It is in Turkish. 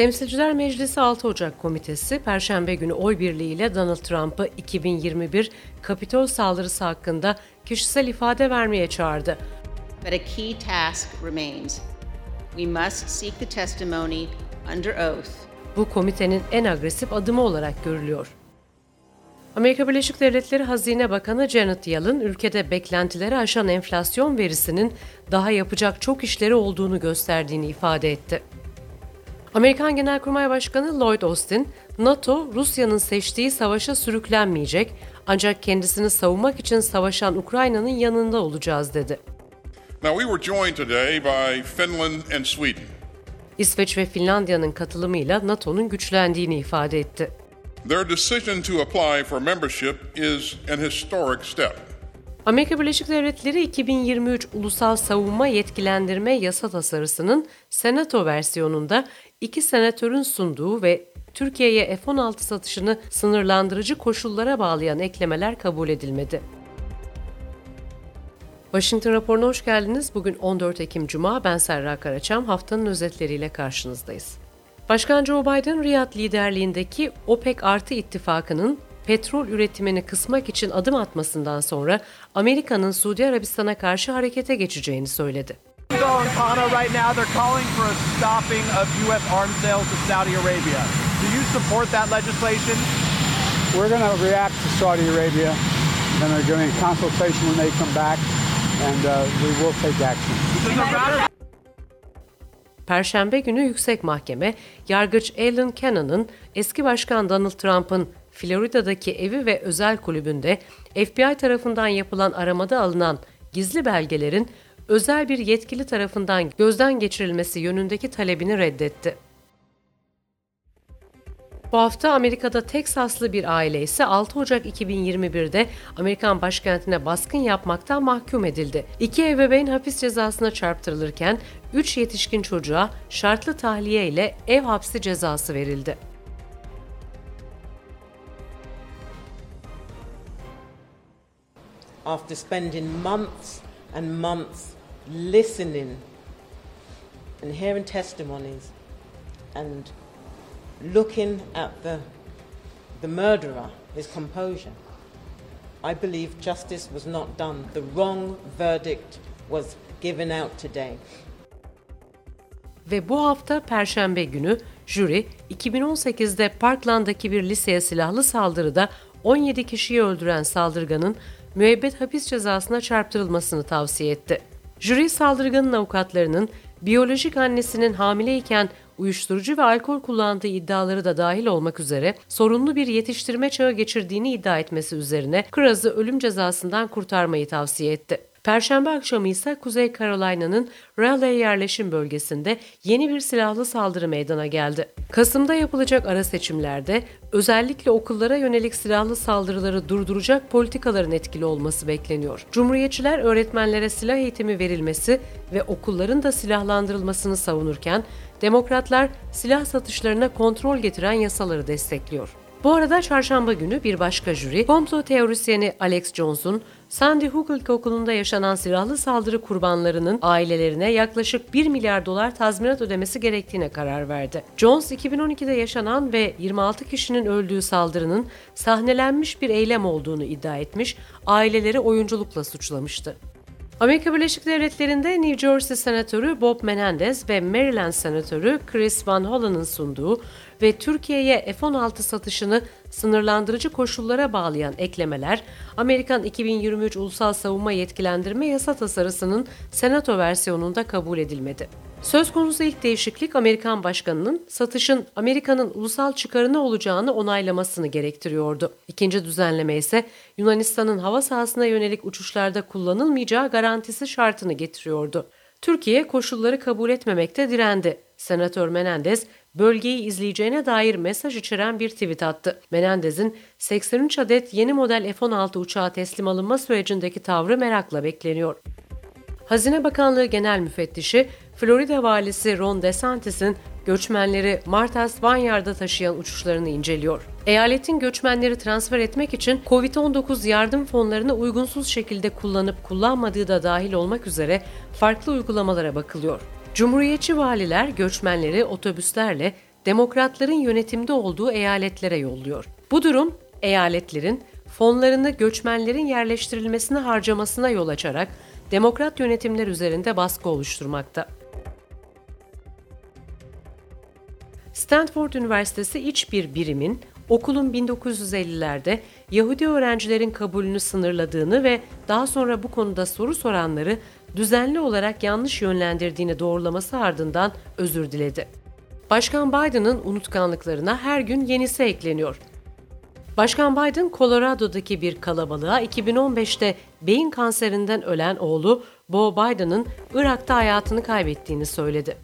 Temsilciler Meclisi 6 Ocak Komitesi Perşembe günü oy birliğiyle Donald Trump'ı 2021 Kapitol saldırısı hakkında kişisel ifade vermeye çağırdı. But a key task remains. We must seek the testimony under oath Bu komitenin en agresif adımı olarak görülüyor. Amerika Birleşik Devletleri Hazine Bakanı Janet Yellen, ülkede beklentileri aşan enflasyon verisinin daha yapacak çok işleri olduğunu gösterdiğini ifade etti. Amerikan Genelkurmay Başkanı Lloyd Austin, NATO, Rusya'nın seçtiği savaşa sürüklenmeyecek ancak kendisini savunmak için savaşan Ukrayna'nın yanında olacağız dedi. Now, we were joined today by Finland and Sweden. İsveç ve Finlandiya'nın katılımıyla NATO'nun güçlendiğini ifade etti. Their decision to apply for membership is an historic step. Amerika Birleşik Devletleri 2023 Ulusal Savunma Yetkilendirme Yasa Tasarısı'nın Senato versiyonunda iki senatörün sunduğu ve Türkiye'ye F-16 satışını sınırlandırıcı koşullara bağlayan eklemeler kabul edilmedi. Washington raporuna hoş geldiniz. Bugün 14 Ekim Cuma. Ben Serra Karaçam. Haftanın özetleriyle karşınızdayız. Başkan Joe Biden, Riyad liderliğindeki OPEC artı ittifakının petrol üretimini kısmak için adım atmasından sonra Amerika'nın Suudi Arabistan'a karşı harekete geçeceğini söyledi. We're going to react to Saudi Arabia. Then they're doing a consultation when they come back, and uh, we will take action. Perşembe günü yüksek mahkeme, yargıç Alan Cannon'ın eski başkan Donald Trump'ın Florida'daki evi ve özel kulübünde FBI tarafından yapılan aramada alınan gizli belgelerin özel bir yetkili tarafından gözden geçirilmesi yönündeki talebini reddetti. Bu hafta Amerika'da Teksaslı bir aile ise 6 Ocak 2021'de Amerikan başkentine baskın yapmaktan mahkum edildi. İki ebeveyn hapis cezasına çarptırılırken 3 yetişkin çocuğa şartlı tahliye ile ev hapsi cezası verildi. After spending months and months listening and hearing testimonies and looking at the, the murderer, his composure, I believe justice was not done. The wrong verdict was given out today. Ve bu hafta Perşembe günü jüri 2018'de Parkland'daki bir liseye silahlı saldırıda 17 kişiyi öldüren saldırganın müebbet hapis cezasına çarptırılmasını tavsiye etti. Jüri saldırganın avukatlarının biyolojik annesinin hamileyken uyuşturucu ve alkol kullandığı iddiaları da dahil olmak üzere sorunlu bir yetiştirme çağı geçirdiğini iddia etmesi üzerine Kraz'ı ölüm cezasından kurtarmayı tavsiye etti. Perşembe akşamı ise Kuzey Carolina'nın Raleigh yerleşim bölgesinde yeni bir silahlı saldırı meydana geldi. Kasım'da yapılacak ara seçimlerde özellikle okullara yönelik silahlı saldırıları durduracak politikaların etkili olması bekleniyor. Cumhuriyetçiler öğretmenlere silah eğitimi verilmesi ve okulların da silahlandırılmasını savunurken Demokratlar silah satışlarına kontrol getiren yasaları destekliyor. Bu arada çarşamba günü bir başka jüri, komplo teorisyeni Alex Jones'un Sandy Hook İlkokulu'nda yaşanan silahlı saldırı kurbanlarının ailelerine yaklaşık 1 milyar dolar tazminat ödemesi gerektiğine karar verdi. Jones, 2012'de yaşanan ve 26 kişinin öldüğü saldırının sahnelenmiş bir eylem olduğunu iddia etmiş, aileleri oyunculukla suçlamıştı. Amerika Birleşik Devletleri'nde New Jersey Senatörü Bob Menendez ve Maryland Senatörü Chris Van Hollen'ın sunduğu ve Türkiye'ye F-16 satışını sınırlandırıcı koşullara bağlayan eklemeler, Amerikan 2023 Ulusal Savunma Yetkilendirme Yasa Tasarısı'nın Senato versiyonunda kabul edilmedi. Söz konusu ilk değişiklik Amerikan başkanının satışın Amerika'nın ulusal çıkarına olacağını onaylamasını gerektiriyordu. İkinci düzenleme ise Yunanistan'ın hava sahasına yönelik uçuşlarda kullanılmayacağı garantisi şartını getiriyordu. Türkiye koşulları kabul etmemekte direndi. Senatör Menendez bölgeyi izleyeceğine dair mesaj içeren bir tweet attı. Menendez'in 83 adet yeni model F-16 uçağı teslim alınma sürecindeki tavrı merakla bekleniyor. Hazine Bakanlığı Genel Müfettişi, Florida Valisi Ron DeSantis'in göçmenleri Martha's Vineyard'a taşıyan uçuşlarını inceliyor. Eyaletin göçmenleri transfer etmek için COVID-19 yardım fonlarını uygunsuz şekilde kullanıp kullanmadığı da dahil olmak üzere farklı uygulamalara bakılıyor. Cumhuriyetçi valiler göçmenleri otobüslerle demokratların yönetimde olduğu eyaletlere yolluyor. Bu durum eyaletlerin fonlarını göçmenlerin yerleştirilmesine harcamasına yol açarak demokrat yönetimler üzerinde baskı oluşturmakta. Stanford Üniversitesi iç bir birimin okulun 1950'lerde Yahudi öğrencilerin kabulünü sınırladığını ve daha sonra bu konuda soru soranları düzenli olarak yanlış yönlendirdiğini doğrulaması ardından özür diledi. Başkan Biden'ın unutkanlıklarına her gün yenisi ekleniyor. Başkan Biden, Colorado'daki bir kalabalığa 2015'te beyin kanserinden ölen oğlu Bo Biden'ın Irak'ta hayatını kaybettiğini söyledi.